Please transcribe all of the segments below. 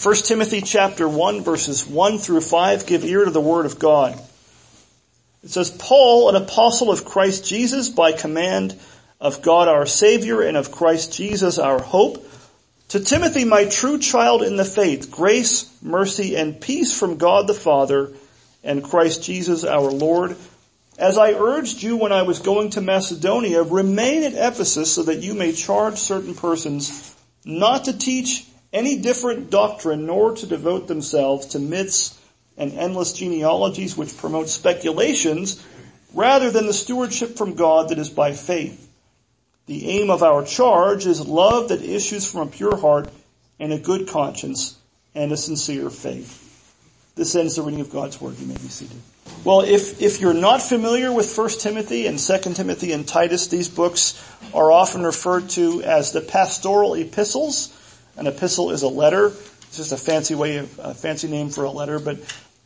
1 Timothy chapter 1 verses 1 through 5, give ear to the word of God. It says, Paul, an apostle of Christ Jesus by command of God our Savior and of Christ Jesus our hope, to Timothy, my true child in the faith, grace, mercy, and peace from God the Father and Christ Jesus our Lord. As I urged you when I was going to Macedonia, remain at Ephesus so that you may charge certain persons not to teach any different doctrine nor to devote themselves to myths and endless genealogies which promote speculations rather than the stewardship from God that is by faith. The aim of our charge is love that issues from a pure heart and a good conscience and a sincere faith. This ends the reading of God's Word. You may be seated. Well, if, if you're not familiar with 1 Timothy and 2 Timothy and Titus, these books are often referred to as the pastoral epistles. An epistle is a letter. It's just a fancy way of, a fancy name for a letter, but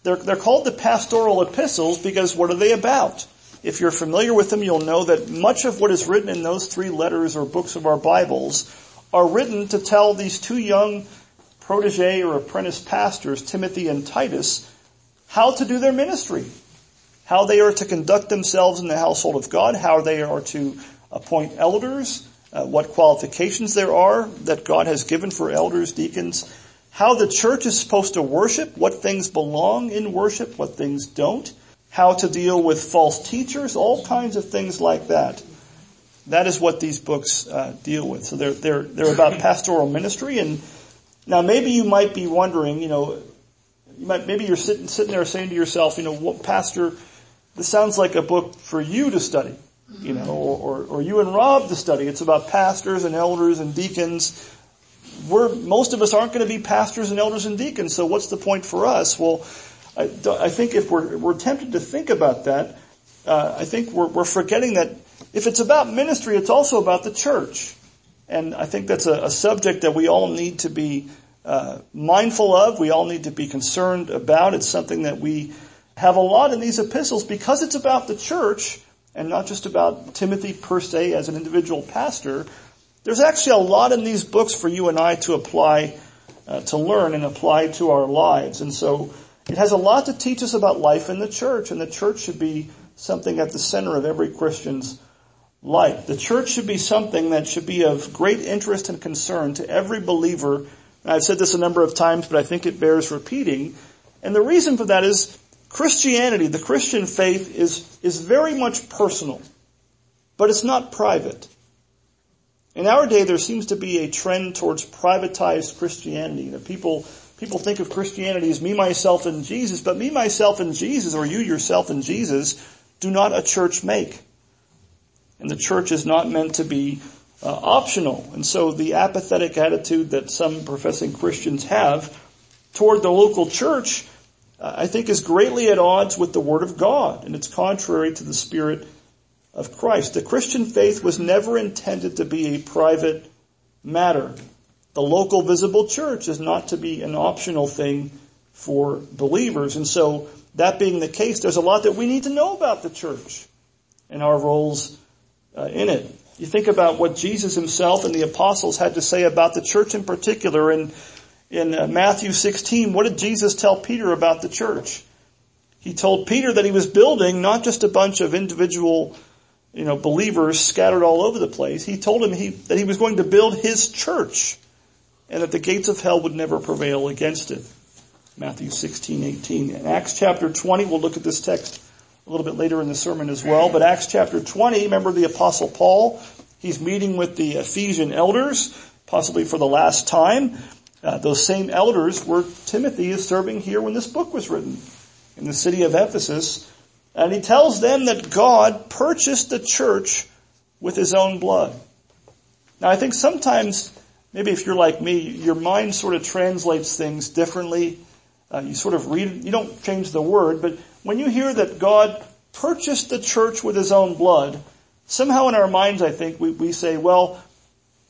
they're, they're called the pastoral epistles because what are they about? If you're familiar with them, you'll know that much of what is written in those three letters or books of our Bibles are written to tell these two young protege or apprentice pastors, Timothy and Titus, how to do their ministry, how they are to conduct themselves in the household of God, how they are to appoint elders, uh, what qualifications there are that God has given for elders, deacons, how the church is supposed to worship, what things belong in worship, what things don't, how to deal with false teachers, all kinds of things like that. That is what these books uh, deal with. So they're they're they're about pastoral ministry. And now maybe you might be wondering, you know, you might maybe you're sitting sitting there saying to yourself, you know, what pastor? This sounds like a book for you to study, you know, or, or, you and Rob to study. It's about pastors and elders and deacons. We're most of us aren't going to be pastors and elders and deacons. So what's the point for us? Well I, I think if we're, we're tempted to think about that, uh, I think we're, we're forgetting that if it's about ministry, it's also about the church. And I think that's a, a subject that we all need to be uh, mindful of. We all need to be concerned about. It's something that we have a lot in these epistles because it's about the church and not just about Timothy per se as an individual pastor. There's actually a lot in these books for you and I to apply, uh, to learn and apply to our lives. And so it has a lot to teach us about life in the church, and the church should be something at the center of every Christian's life. The church should be something that should be of great interest and concern to every believer. I've said this a number of times, but I think it bears repeating. And the reason for that is Christianity, the Christian faith is, is very much personal, but it's not private. In our day, there seems to be a trend towards privatized Christianity. That people People think of Christianity as me, myself, and Jesus, but me, myself, and Jesus, or you yourself and Jesus, do not a church make. And the church is not meant to be uh, optional. And so the apathetic attitude that some professing Christians have toward the local church, I think is greatly at odds with the Word of God, and it's contrary to the Spirit of Christ. The Christian faith was never intended to be a private matter. The local visible church is not to be an optional thing for believers. And so that being the case, there's a lot that we need to know about the church and our roles uh, in it. You think about what Jesus himself and the apostles had to say about the church in particular in, in uh, Matthew 16. What did Jesus tell Peter about the church? He told Peter that he was building not just a bunch of individual, you know, believers scattered all over the place. He told him he, that he was going to build his church and that the gates of hell would never prevail against it. Matthew 16, 18. In Acts chapter 20, we'll look at this text a little bit later in the sermon as well, but Acts chapter 20, remember the apostle Paul, he's meeting with the Ephesian elders, possibly for the last time. Uh, those same elders were Timothy is serving here when this book was written in the city of Ephesus. And he tells them that God purchased the church with his own blood. Now I think sometimes maybe if you're like me, your mind sort of translates things differently. Uh, you sort of read, you don't change the word, but when you hear that God purchased the church with his own blood, somehow in our minds I think we, we say, well,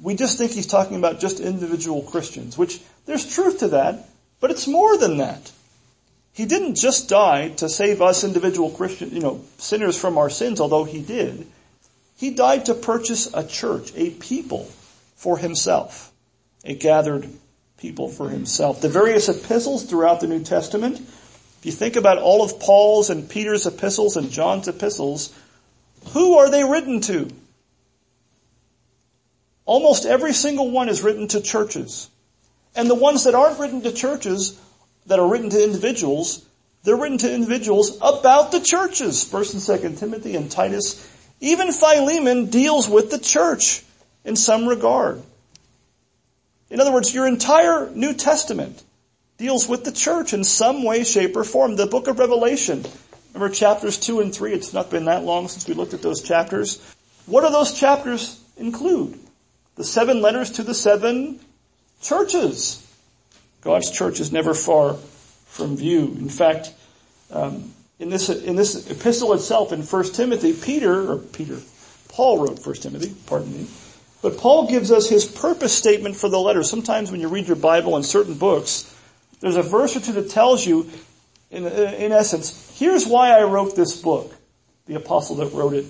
we just think he's talking about just individual Christians, which there's truth to that, but it's more than that. He didn't just die to save us individual Christian, you know, sinners from our sins, although he did. He died to purchase a church, a people for himself a gathered people for himself. The various epistles throughout the New Testament, if you think about all of Paul's and Peter's epistles and John's epistles, who are they written to? Almost every single one is written to churches. And the ones that aren't written to churches, that are written to individuals, they're written to individuals about the churches. First and Second Timothy and Titus. Even Philemon deals with the church in some regard. In other words, your entire New Testament deals with the church in some way, shape, or form. The book of Revelation, remember chapters 2 and 3, it's not been that long since we looked at those chapters. What do those chapters include? The seven letters to the seven churches. God's church is never far from view. In fact, um, in this in this epistle itself in 1 Timothy, Peter or Peter, Paul wrote 1 Timothy, pardon me. But Paul gives us his purpose statement for the letter. Sometimes when you read your Bible in certain books, there's a verse or two that tells you, in, in essence, here's why I wrote this book. The apostle that wrote it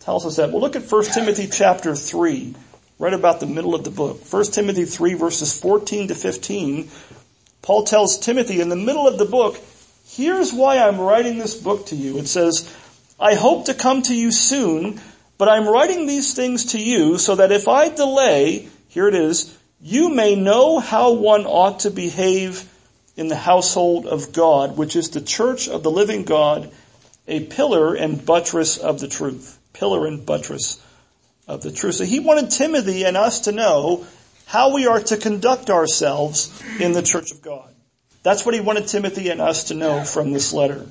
tells us that. Well, look at 1 Timothy chapter 3, right about the middle of the book. 1 Timothy 3 verses 14 to 15 Paul tells Timothy in the middle of the book, here's why I'm writing this book to you. It says, I hope to come to you soon, but I'm writing these things to you so that if I delay, here it is, you may know how one ought to behave in the household of God, which is the church of the living God, a pillar and buttress of the truth. Pillar and buttress of the truth. So he wanted Timothy and us to know how we are to conduct ourselves in the church of God. That's what he wanted Timothy and us to know from this letter.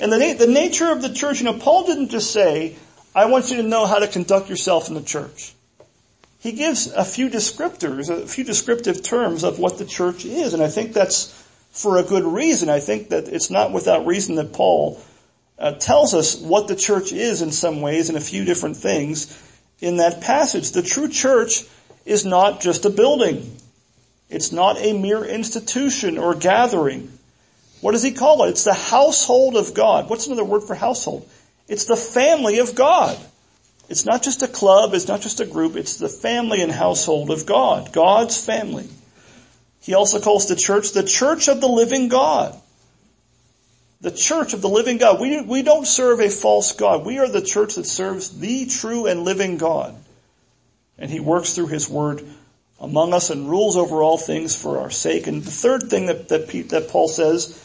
And the, the nature of the church, you know, Paul didn't just say, I want you to know how to conduct yourself in the church. He gives a few descriptors, a few descriptive terms of what the church is, and I think that's for a good reason. I think that it's not without reason that Paul uh, tells us what the church is in some ways in a few different things in that passage. The true church is not just a building. It's not a mere institution or gathering. What does he call it? It's the household of God. What's another word for household? It's the family of God. It's not just a club, it's not just a group, it's the family and household of God. God's family. He also calls the church the church of the living God. The church of the living God. We, we don't serve a false God. We are the church that serves the true and living God and he works through his word among us and rules over all things for our sake. And the third thing that, that, that Paul says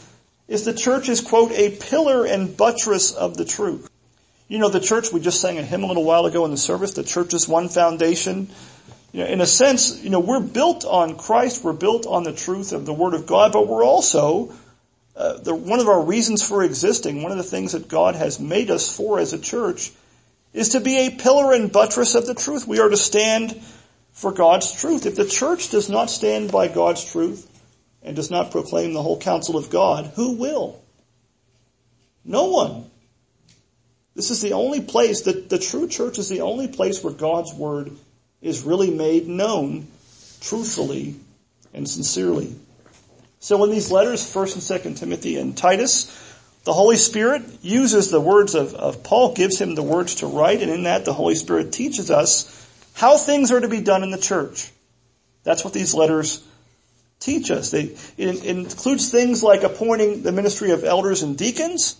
is the church is, quote, a pillar and buttress of the truth. You know, the church, we just sang a hymn a little while ago in the service, the church is one foundation. You know, in a sense, you know, we're built on Christ, we're built on the truth of the Word of God, but we're also, uh, the, one of our reasons for existing, one of the things that God has made us for as a church is to be a pillar and buttress of the truth. We are to stand for God's truth. If the church does not stand by God's truth and does not proclaim the whole counsel of God, who will? No one. This is the only place that the true church is the only place where God's word is really made known truthfully and sincerely. So in these letters, 1st and 2nd Timothy and Titus, the Holy Spirit uses the words of, of Paul, gives him the words to write, and in that the Holy Spirit teaches us how things are to be done in the church. That's what these letters teach us. They, it, it includes things like appointing the ministry of elders and deacons,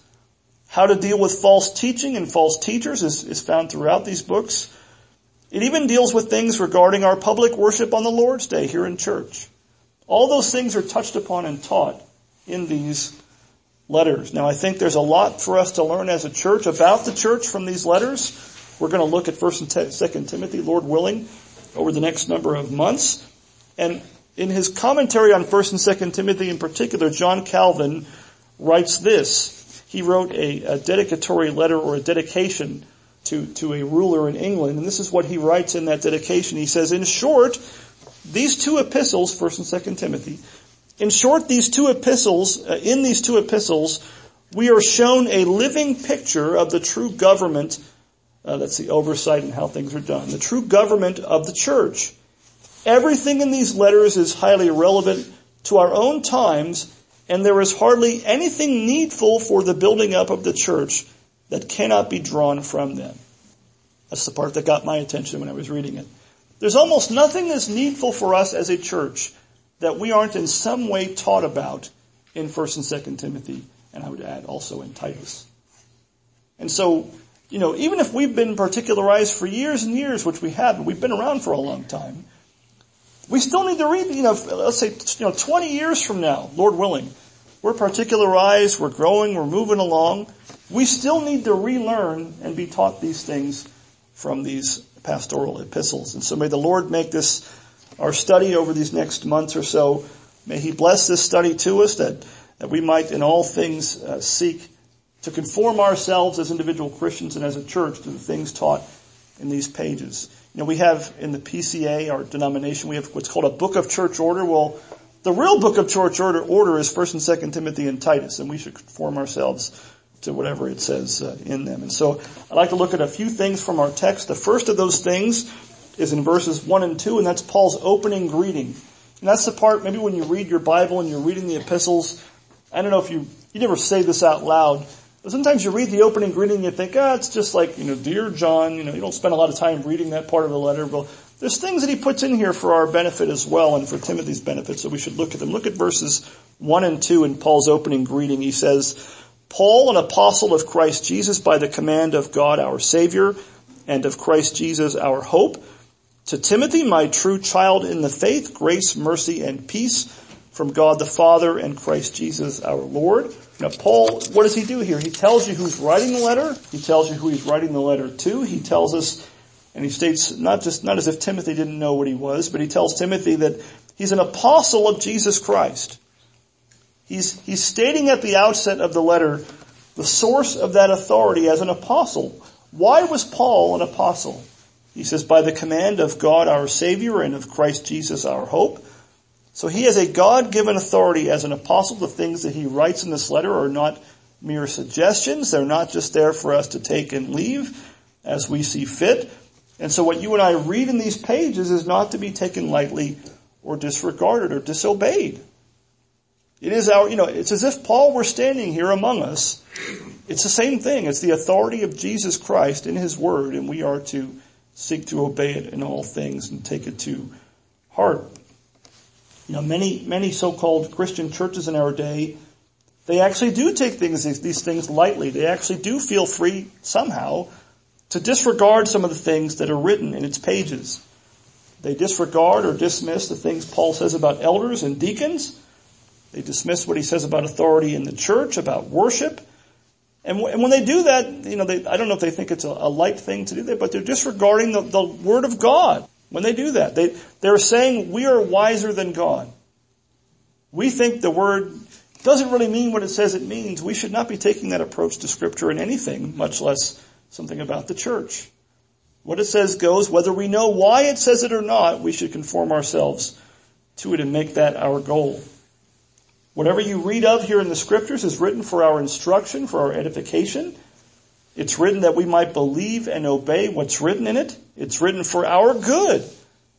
how to deal with false teaching and false teachers is, is found throughout these books. It even deals with things regarding our public worship on the Lord's Day here in church. All those things are touched upon and taught in these letters. Now I think there's a lot for us to learn as a church about the church from these letters. We're going to look at 1st and 2nd Timothy, Lord willing, over the next number of months. And in his commentary on 1st and 2nd Timothy in particular, John Calvin writes this. He wrote a, a dedicatory letter or a dedication to, to a ruler in England, and this is what he writes in that dedication. He says, in short, these two epistles, 1st and 2nd Timothy, in short, these two epistles, uh, in these two epistles, we are shown a living picture of the true government, uh, that's the oversight and how things are done, the true government of the church. Everything in these letters is highly relevant to our own times, and there is hardly anything needful for the building up of the church that cannot be drawn from them. That's the part that got my attention when I was reading it. There's almost nothing that's needful for us as a church that we aren't in some way taught about in 1st and 2nd Timothy, and I would add also in Titus. And so, you know, even if we've been particularized for years and years, which we haven't, we've been around for a long time, we still need to read, you know, let's say, you know, 20 years from now, Lord willing, we're particularized, we're growing, we're moving along. We still need to relearn and be taught these things from these pastoral epistles. And so may the Lord make this our study over these next months or so. May He bless this study to us that, that we might in all things uh, seek to conform ourselves as individual Christians and as a church to the things taught in these pages. You know, we have in the PCA, our denomination, we have what's called a book of church order. Well, the real book of church order, order is 1st and 2nd Timothy and Titus, and we should conform ourselves to whatever it says uh, in them. And so I'd like to look at a few things from our text. The first of those things is in verses 1 and 2, and that's Paul's opening greeting. And that's the part, maybe when you read your Bible and you're reading the epistles, I don't know if you, you never say this out loud, but sometimes you read the opening greeting and you think, ah, it's just like, you know, dear John, you know, you don't spend a lot of time reading that part of the letter, but there's things that he puts in here for our benefit as well and for Timothy's benefit, so we should look at them. Look at verses 1 and 2 in Paul's opening greeting. He says, Paul, an apostle of Christ Jesus by the command of God our Savior and of Christ Jesus our hope, to Timothy, my true child in the faith, grace, mercy, and peace from God the Father and Christ Jesus our Lord. Now Paul, what does he do here? He tells you who's writing the letter. He tells you who he's writing the letter to. He tells us, and he states not just, not as if Timothy didn't know what he was, but he tells Timothy that he's an apostle of Jesus Christ. He's, he's stating at the outset of the letter the source of that authority as an apostle. Why was Paul an apostle? He says, by the command of God our Savior and of Christ Jesus our hope. So he has a God-given authority as an apostle. The things that he writes in this letter are not mere suggestions. They're not just there for us to take and leave as we see fit. And so what you and I read in these pages is not to be taken lightly or disregarded or disobeyed. It is our, you know, it's as if Paul were standing here among us. It's the same thing. It's the authority of Jesus Christ in His Word and we are to seek to obey it in all things and take it to heart. You know, many, many so-called Christian churches in our day, they actually do take things, these things lightly. They actually do feel free somehow to disregard some of the things that are written in its pages. They disregard or dismiss the things Paul says about elders and deacons. They dismiss what he says about authority in the church, about worship. And, w- and when they do that, you know, they, I don't know if they think it's a, a light thing to do that, but they're disregarding the, the Word of God. When they do that, they, they're saying we are wiser than God. We think the word doesn't really mean what it says it means. We should not be taking that approach to scripture in anything, much less something about the church. What it says goes, whether we know why it says it or not, we should conform ourselves to it and make that our goal. Whatever you read of here in the scriptures is written for our instruction, for our edification, it's written that we might believe and obey what's written in it. It's written for our good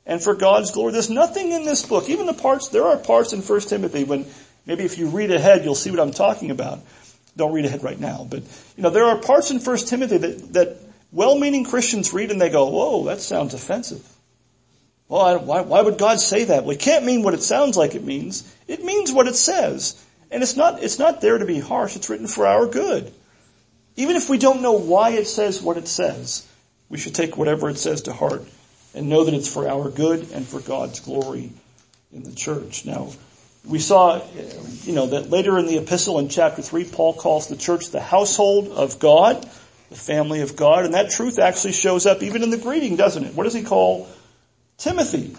and for God's glory. There's nothing in this book, even the parts, there are parts in 1 Timothy when maybe if you read ahead, you'll see what I'm talking about. Don't read ahead right now, but you know, there are parts in 1 Timothy that, that well-meaning Christians read and they go, whoa, that sounds offensive. Oh, well, why, why would God say that? Well, it can't mean what it sounds like it means. It means what it says. And it's not, it's not there to be harsh. It's written for our good. Even if we don't know why it says what it says, we should take whatever it says to heart and know that it's for our good and for God's glory in the church. Now, we saw, you know, that later in the epistle in chapter 3, Paul calls the church the household of God, the family of God, and that truth actually shows up even in the greeting, doesn't it? What does he call Timothy?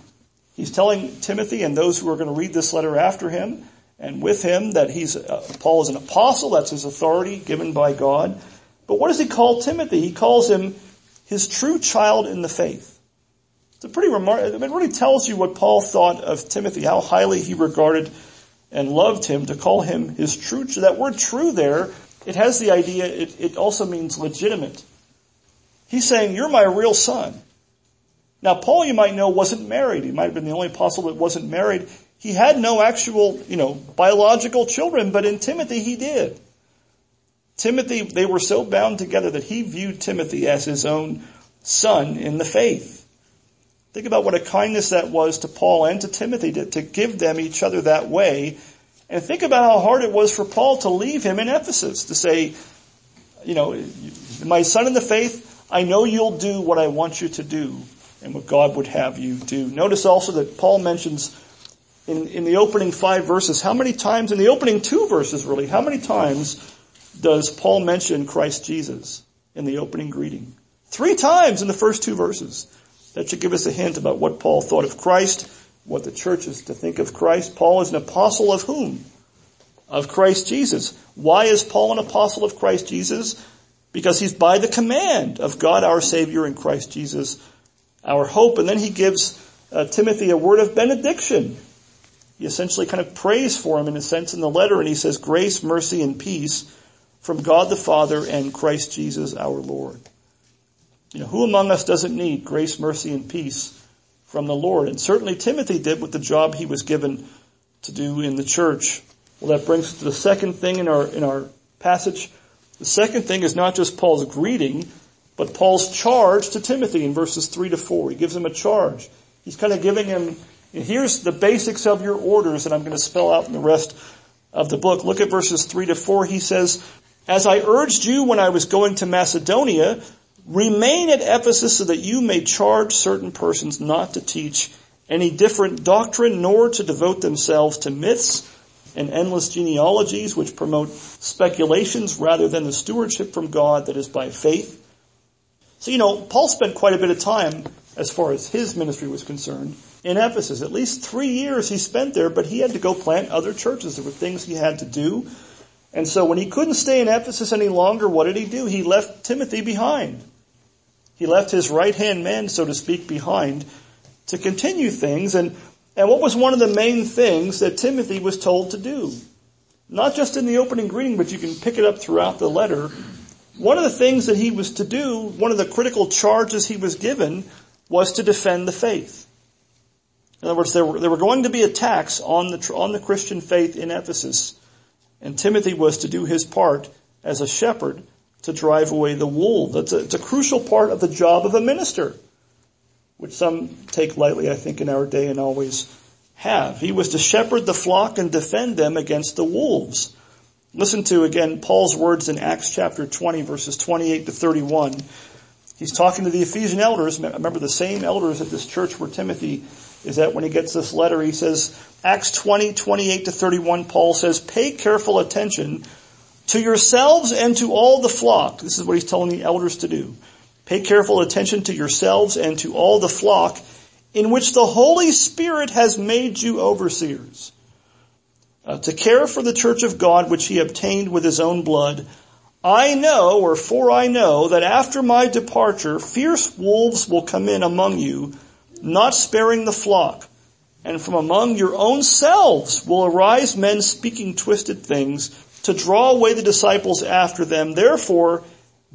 He's telling Timothy and those who are going to read this letter after him and with him that he's, uh, Paul is an apostle, that's his authority given by God. But what does he call Timothy? He calls him his true child in the faith. It's a pretty remarkable, it really tells you what Paul thought of Timothy, how highly he regarded and loved him to call him his true, that word true there, it has the idea, it, it also means legitimate. He's saying, you're my real son. Now Paul, you might know, wasn't married. He might have been the only apostle that wasn't married. He had no actual, you know, biological children, but in Timothy he did. Timothy, they were so bound together that he viewed Timothy as his own son in the faith. Think about what a kindness that was to Paul and to Timothy to, to give them each other that way. And think about how hard it was for Paul to leave him in Ephesus, to say, you know, my son in the faith, I know you'll do what I want you to do and what God would have you do. Notice also that Paul mentions in, in the opening five verses, how many times, in the opening two verses really, how many times does Paul mention Christ Jesus in the opening greeting? Three times in the first two verses. That should give us a hint about what Paul thought of Christ, what the church is to think of Christ. Paul is an apostle of whom? Of Christ Jesus. Why is Paul an apostle of Christ Jesus? Because he's by the command of God our Savior in Christ Jesus, our hope. And then he gives uh, Timothy a word of benediction. He essentially kind of prays for him in a sense in the letter and he says grace, mercy, and peace from God the Father and Christ Jesus our Lord. You know, who among us doesn't need grace, mercy, and peace from the Lord? And certainly Timothy did with the job he was given to do in the church. Well, that brings us to the second thing in our, in our passage. The second thing is not just Paul's greeting, but Paul's charge to Timothy in verses three to four. He gives him a charge. He's kind of giving him, here's the basics of your orders that I'm going to spell out in the rest of the book. Look at verses three to four. He says, as I urged you when I was going to Macedonia, Remain at Ephesus so that you may charge certain persons not to teach any different doctrine nor to devote themselves to myths and endless genealogies which promote speculations rather than the stewardship from God that is by faith. So, you know, Paul spent quite a bit of time, as far as his ministry was concerned, in Ephesus. At least three years he spent there, but he had to go plant other churches. There were things he had to do. And so when he couldn't stay in Ephesus any longer, what did he do? He left Timothy behind. He left his right hand man, so to speak, behind to continue things. And, and what was one of the main things that Timothy was told to do? Not just in the opening greeting, but you can pick it up throughout the letter. One of the things that he was to do, one of the critical charges he was given, was to defend the faith. In other words, there were, there were going to be attacks on the, on the Christian faith in Ephesus, and Timothy was to do his part as a shepherd to drive away the wolves. It's a, it's a crucial part of the job of a minister, which some take lightly, I think, in our day and always have. He was to shepherd the flock and defend them against the wolves. Listen to again Paul's words in Acts chapter 20 verses 28 to 31. He's talking to the Ephesian elders. Remember the same elders at this church where Timothy is at when he gets this letter. He says, Acts 20, 28 to 31, Paul says, pay careful attention to yourselves and to all the flock. This is what he's telling the elders to do. Pay careful attention to yourselves and to all the flock in which the Holy Spirit has made you overseers. Uh, to care for the church of God which he obtained with his own blood. I know, or for I know, that after my departure, fierce wolves will come in among you, not sparing the flock. And from among your own selves will arise men speaking twisted things to draw away the disciples after them. Therefore,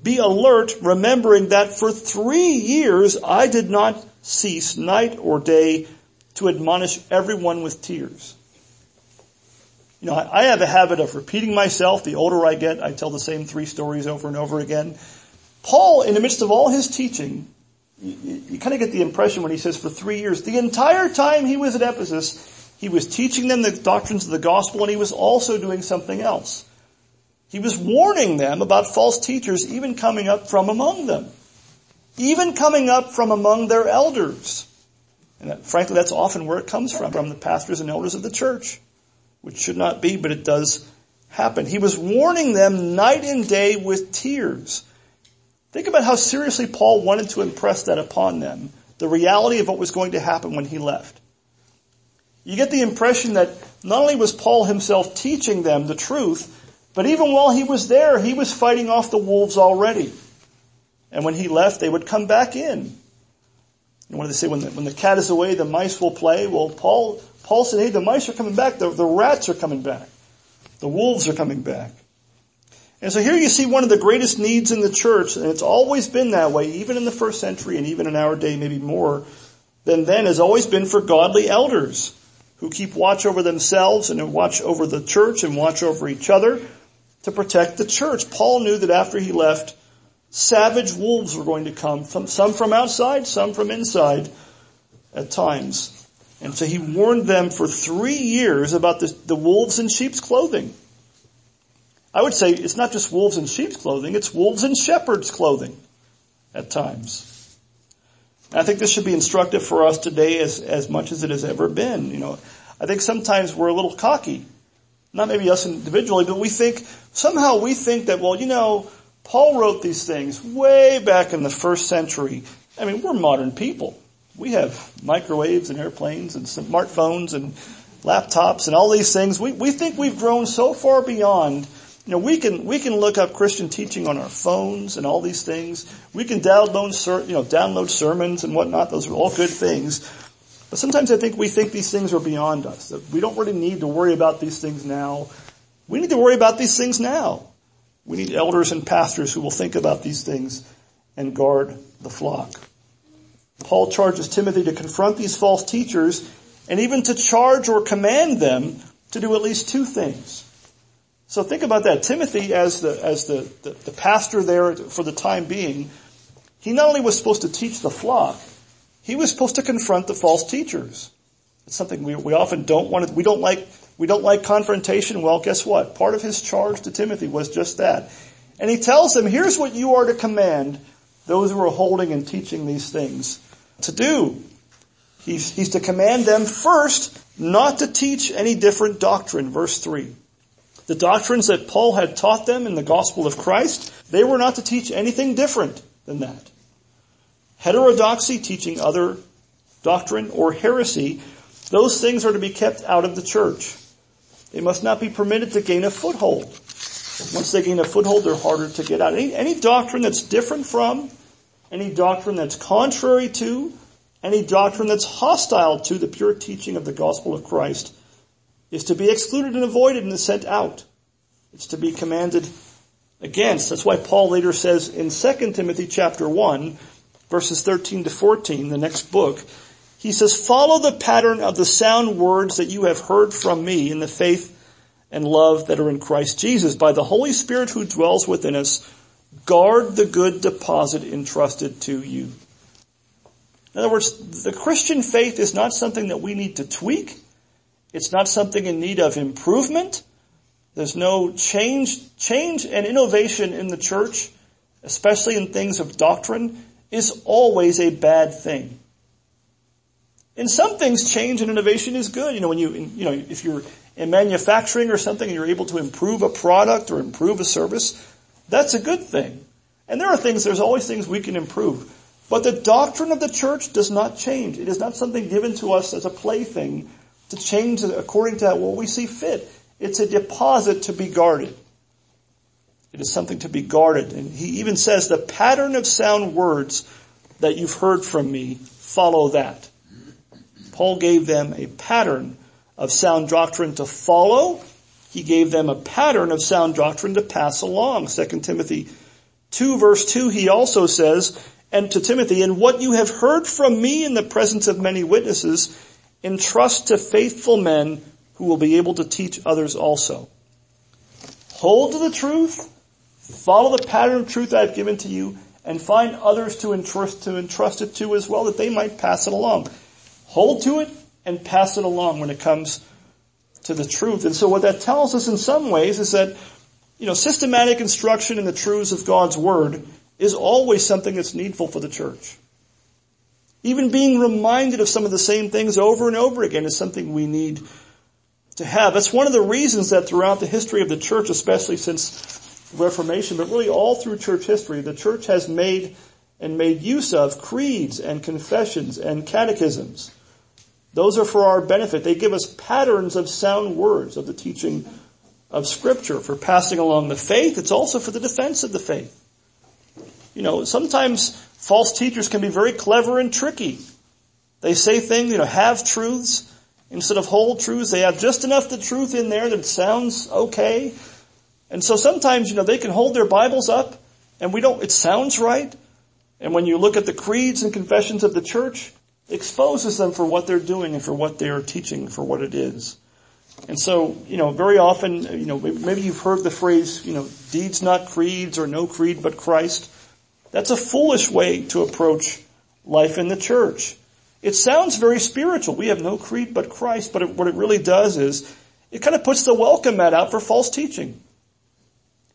be alert, remembering that for three years I did not cease night or day to admonish everyone with tears. You know, I have a habit of repeating myself. The older I get, I tell the same three stories over and over again. Paul, in the midst of all his teaching, you, you kind of get the impression when he says for three years, the entire time he was at Ephesus, he was teaching them the doctrines of the gospel and he was also doing something else. He was warning them about false teachers even coming up from among them. Even coming up from among their elders. And that, frankly, that's often where it comes from, from the pastors and elders of the church. Which should not be, but it does happen. He was warning them night and day with tears. Think about how seriously Paul wanted to impress that upon them. The reality of what was going to happen when he left. You get the impression that not only was Paul himself teaching them the truth, but even while he was there, he was fighting off the wolves already. And when he left, they would come back in. And what do they say? When the, when the cat is away, the mice will play. Well, Paul, Paul said, hey, the mice are coming back. The, the rats are coming back. The wolves are coming back. And so here you see one of the greatest needs in the church, and it's always been that way, even in the first century and even in our day, maybe more than then, has always been for godly elders who keep watch over themselves and watch over the church and watch over each other to protect the church. Paul knew that after he left, savage wolves were going to come, some from outside, some from inside, at times. And so he warned them for three years about the, the wolves in sheep's clothing. I would say it's not just wolves in sheep's clothing, it's wolves in shepherd's clothing at times. And I think this should be instructive for us today as, as much as it has ever been. You know, I think sometimes we're a little cocky. Not maybe us individually, but we think, somehow we think that, well, you know, Paul wrote these things way back in the first century. I mean, we're modern people. We have microwaves and airplanes and smartphones and laptops and all these things. We, we think we've grown so far beyond you know, we can, we can look up Christian teaching on our phones and all these things. We can download, you know, download sermons and whatnot. Those are all good things. But sometimes I think we think these things are beyond us. That we don't really need to worry about these things now. We need to worry about these things now. We need elders and pastors who will think about these things and guard the flock. Paul charges Timothy to confront these false teachers and even to charge or command them to do at least two things. So think about that. Timothy as the, as the, the, the, pastor there for the time being, he not only was supposed to teach the flock, he was supposed to confront the false teachers. It's something we, we often don't want to, we don't like, we don't like confrontation. Well, guess what? Part of his charge to Timothy was just that. And he tells him, here's what you are to command those who are holding and teaching these things to do. He's, he's to command them first not to teach any different doctrine, verse 3. The doctrines that Paul had taught them in the gospel of Christ, they were not to teach anything different than that. Heterodoxy, teaching other doctrine, or heresy, those things are to be kept out of the church. They must not be permitted to gain a foothold. Once they gain a foothold, they're harder to get out. Any, any doctrine that's different from, any doctrine that's contrary to, any doctrine that's hostile to the pure teaching of the gospel of Christ is to be excluded and avoided and sent out. It's to be commanded against. That's why Paul later says in 2 Timothy chapter 1, verses 13 to 14, the next book, he says, follow the pattern of the sound words that you have heard from me in the faith and love that are in Christ Jesus. By the Holy Spirit who dwells within us, guard the good deposit entrusted to you. In other words, the Christian faith is not something that we need to tweak. It's not something in need of improvement. There's no change, change and innovation in the church, especially in things of doctrine, is always a bad thing. In some things, change and innovation is good. You know, when you, you know, if you're in manufacturing or something and you're able to improve a product or improve a service, that's a good thing. And there are things, there's always things we can improve. But the doctrine of the church does not change. It is not something given to us as a plaything to change according to what we see fit. It's a deposit to be guarded. It is something to be guarded. And he even says the pattern of sound words that you've heard from me, follow that. Paul gave them a pattern of sound doctrine to follow. He gave them a pattern of sound doctrine to pass along. 2 Timothy 2 verse 2, he also says, and to Timothy, and what you have heard from me in the presence of many witnesses, entrust to faithful men who will be able to teach others also. Hold to the truth, follow the pattern of truth I've given to you, and find others to entrust, to entrust it to as well that they might pass it along. Hold to it and pass it along when it comes to the truth. And so what that tells us in some ways is that, you know, systematic instruction in the truths of God's Word is always something that's needful for the church. Even being reminded of some of the same things over and over again is something we need to have. That's one of the reasons that throughout the history of the church, especially since Reformation, but really all through church history, the church has made and made use of creeds and confessions and catechisms. Those are for our benefit. They give us patterns of sound words of the teaching of scripture for passing along the faith. It's also for the defense of the faith. You know, sometimes false teachers can be very clever and tricky. They say things, you know, have truths instead of whole truths. They have just enough the truth in there that it sounds okay. And so sometimes, you know, they can hold their Bibles up and we don't, it sounds right. And when you look at the creeds and confessions of the church, exposes them for what they're doing and for what they're teaching, for what it is. And so, you know, very often, you know, maybe you've heard the phrase, you know, deeds not creeds or no creed but Christ. That's a foolish way to approach life in the church. It sounds very spiritual. We have no creed but Christ, but it, what it really does is it kind of puts the welcome mat out for false teaching.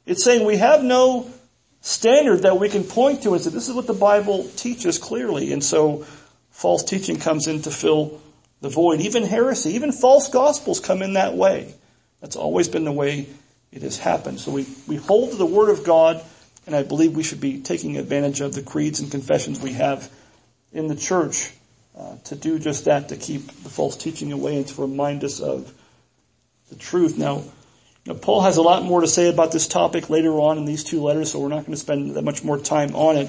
It's saying we have no standard that we can point to and say, this is what the Bible teaches clearly. And so false teaching comes in to fill the void. Even heresy, even false gospels come in that way. That's always been the way it has happened. So we, we hold to the Word of God, and I believe we should be taking advantage of the creeds and confessions we have in the church uh, to do just that, to keep the false teaching away and to remind us of the truth. Now, now, Paul has a lot more to say about this topic later on in these two letters, so we're not going to spend that much more time on it.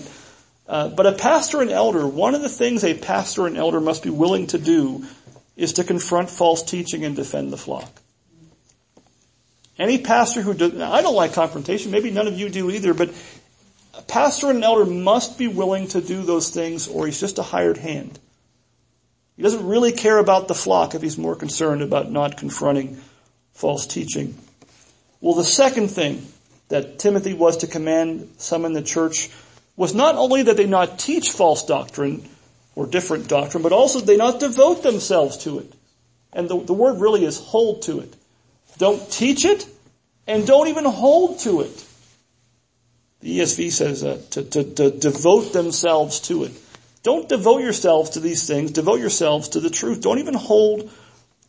Uh, but a pastor and elder, one of the things a pastor and elder must be willing to do is to confront false teaching and defend the flock. Any pastor who does, I don't like confrontation, maybe none of you do either, but a pastor and an elder must be willing to do those things or he's just a hired hand. He doesn't really care about the flock if he's more concerned about not confronting false teaching. Well, the second thing that Timothy was to command some in the church was not only that they not teach false doctrine or different doctrine, but also they not devote themselves to it. And the, the word really is hold to it. Don't teach it and don't even hold to it. The ESV says uh, to, to, to devote themselves to it. Don't devote yourselves to these things. Devote yourselves to the truth. Don't even hold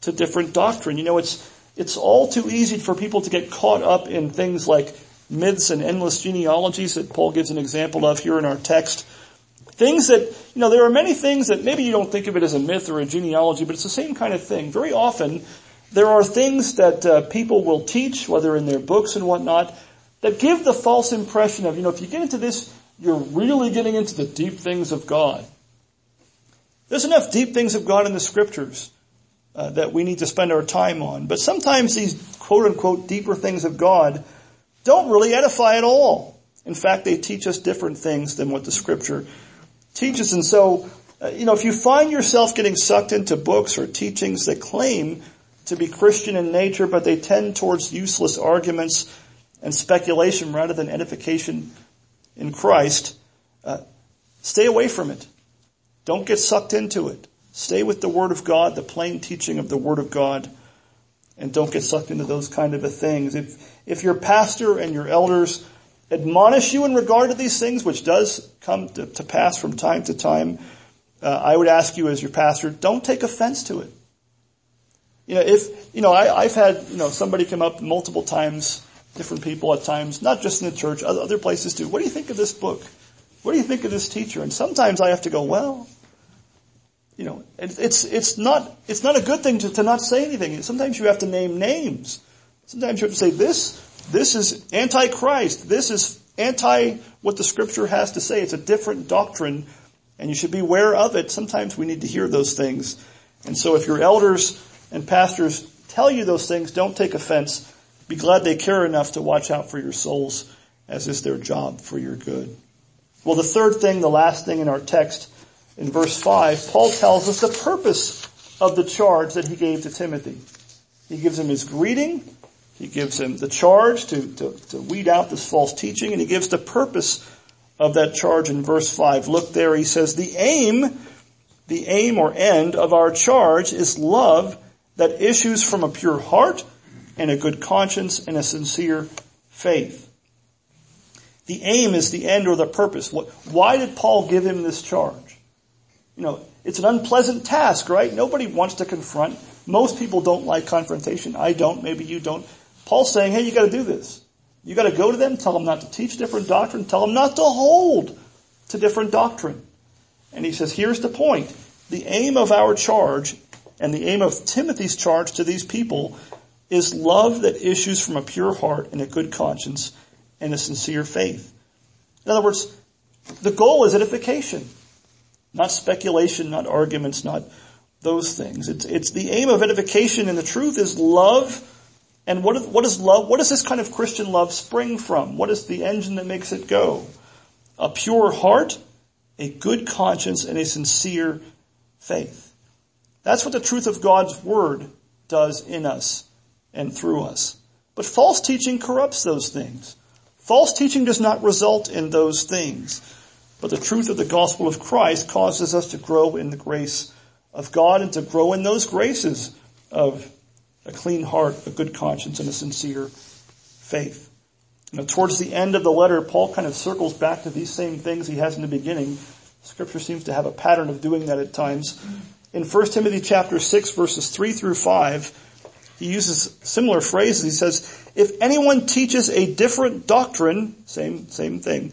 to different doctrine. You know, it's, it's all too easy for people to get caught up in things like myths and endless genealogies that Paul gives an example of here in our text. Things that, you know, there are many things that maybe you don't think of it as a myth or a genealogy, but it's the same kind of thing. Very often, there are things that uh, people will teach, whether in their books and whatnot, that give the false impression of, you know, if you get into this, you're really getting into the deep things of God. There's enough deep things of God in the scriptures uh, that we need to spend our time on. But sometimes these quote unquote deeper things of God don't really edify at all. In fact, they teach us different things than what the scripture teaches. And so, uh, you know, if you find yourself getting sucked into books or teachings that claim to be Christian in nature, but they tend towards useless arguments and speculation rather than edification in Christ, uh, stay away from it. Don't get sucked into it. Stay with the Word of God, the plain teaching of the Word of God, and don't get sucked into those kind of things. If, if your pastor and your elders admonish you in regard to these things, which does come to, to pass from time to time, uh, I would ask you as your pastor, don't take offense to it. You know, if, you know, I, I've had, you know, somebody come up multiple times, different people at times, not just in the church, other places too. What do you think of this book? What do you think of this teacher? And sometimes I have to go, well, you know, it's, it's not, it's not a good thing to, to not say anything. Sometimes you have to name names. Sometimes you have to say this, this is anti-Christ. This is anti what the scripture has to say. It's a different doctrine and you should be aware of it. Sometimes we need to hear those things. And so if your elders and pastors tell you those things, don't take offense. Be glad they care enough to watch out for your souls as is their job for your good. Well, the third thing, the last thing in our text in verse 5, Paul tells us the purpose of the charge that he gave to Timothy. He gives him his greeting, he gives him the charge to, to, to weed out this false teaching, and he gives the purpose of that charge in verse 5. Look there, he says, the aim, the aim or end of our charge is love that issues from a pure heart and a good conscience and a sincere faith. The aim is the end or the purpose. Why did Paul give him this charge? You know, it's an unpleasant task, right? Nobody wants to confront. Most people don't like confrontation. I don't. Maybe you don't. Paul's saying, hey, you gotta do this. You gotta go to them, tell them not to teach different doctrine, tell them not to hold to different doctrine. And he says, here's the point. The aim of our charge and the aim of Timothy's charge to these people is love that issues from a pure heart and a good conscience and a sincere faith. In other words, the goal is edification. Not speculation, not arguments, not those things. It's, it's the aim of edification and the truth is love. And what what is love? What does this kind of Christian love spring from? What is the engine that makes it go? A pure heart, a good conscience, and a sincere faith. That's what the truth of God's Word does in us and through us. But false teaching corrupts those things. False teaching does not result in those things. But the truth of the gospel of Christ causes us to grow in the grace of God and to grow in those graces of a clean heart, a good conscience, and a sincere faith. Now, towards the end of the letter, Paul kind of circles back to these same things he has in the beginning. Scripture seems to have a pattern of doing that at times. In 1 Timothy chapter 6 verses 3 through 5, he uses similar phrases. He says, if anyone teaches a different doctrine, same, same thing.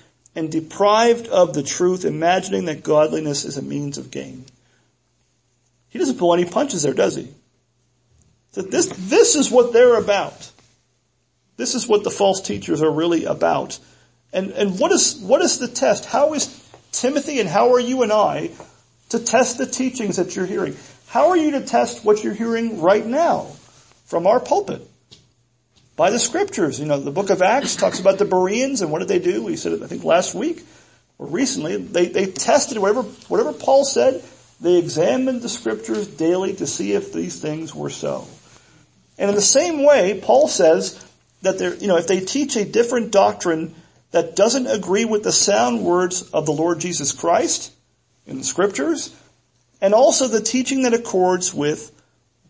and deprived of the truth, imagining that godliness is a means of gain. He doesn't pull any punches there, does he? So this, this is what they're about. This is what the false teachers are really about. And, and what is, what is the test? How is Timothy and how are you and I to test the teachings that you're hearing? How are you to test what you're hearing right now from our pulpit? By the scriptures. You know, the book of Acts talks about the Bereans and what did they do? We said it, I think last week or recently. They, they tested whatever, whatever Paul said. They examined the scriptures daily to see if these things were so. And in the same way, Paul says that they you know, if they teach a different doctrine that doesn't agree with the sound words of the Lord Jesus Christ in the scriptures, and also the teaching that accords with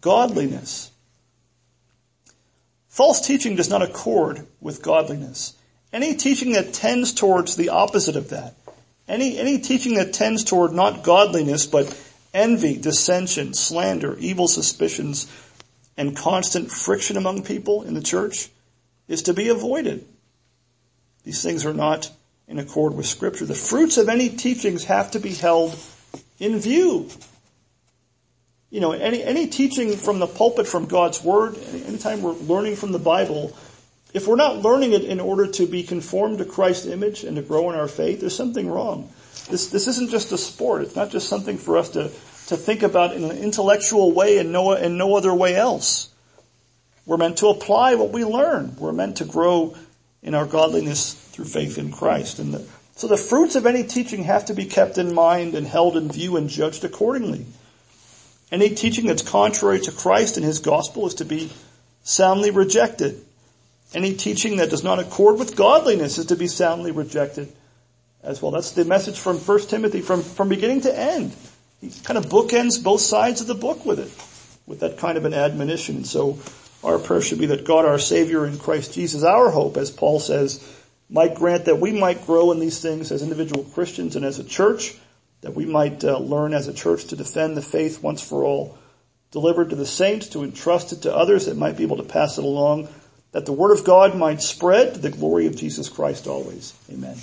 godliness. False teaching does not accord with godliness. Any teaching that tends towards the opposite of that, any, any teaching that tends toward not godliness, but envy, dissension, slander, evil suspicions, and constant friction among people in the church is to be avoided. These things are not in accord with scripture. The fruits of any teachings have to be held in view. You know, any, any teaching from the pulpit from God's Word, anytime we're learning from the Bible, if we're not learning it in order to be conformed to Christ's image and to grow in our faith, there's something wrong. This, this isn't just a sport. It's not just something for us to, to think about in an intellectual way and no, and no other way else. We're meant to apply what we learn. We're meant to grow in our godliness through faith in Christ. And the, so the fruits of any teaching have to be kept in mind and held in view and judged accordingly. Any teaching that's contrary to Christ and His gospel is to be soundly rejected. Any teaching that does not accord with godliness is to be soundly rejected as well. That's the message from 1 Timothy from, from beginning to end. He kind of bookends both sides of the book with it, with that kind of an admonition. So our prayer should be that God our Savior in Christ Jesus, our hope, as Paul says, might grant that we might grow in these things as individual Christians and as a church, that we might uh, learn as a church to defend the faith once for all, delivered to the saints, to entrust it to others that might be able to pass it along, that the Word of God might spread to the glory of Jesus Christ always. Amen.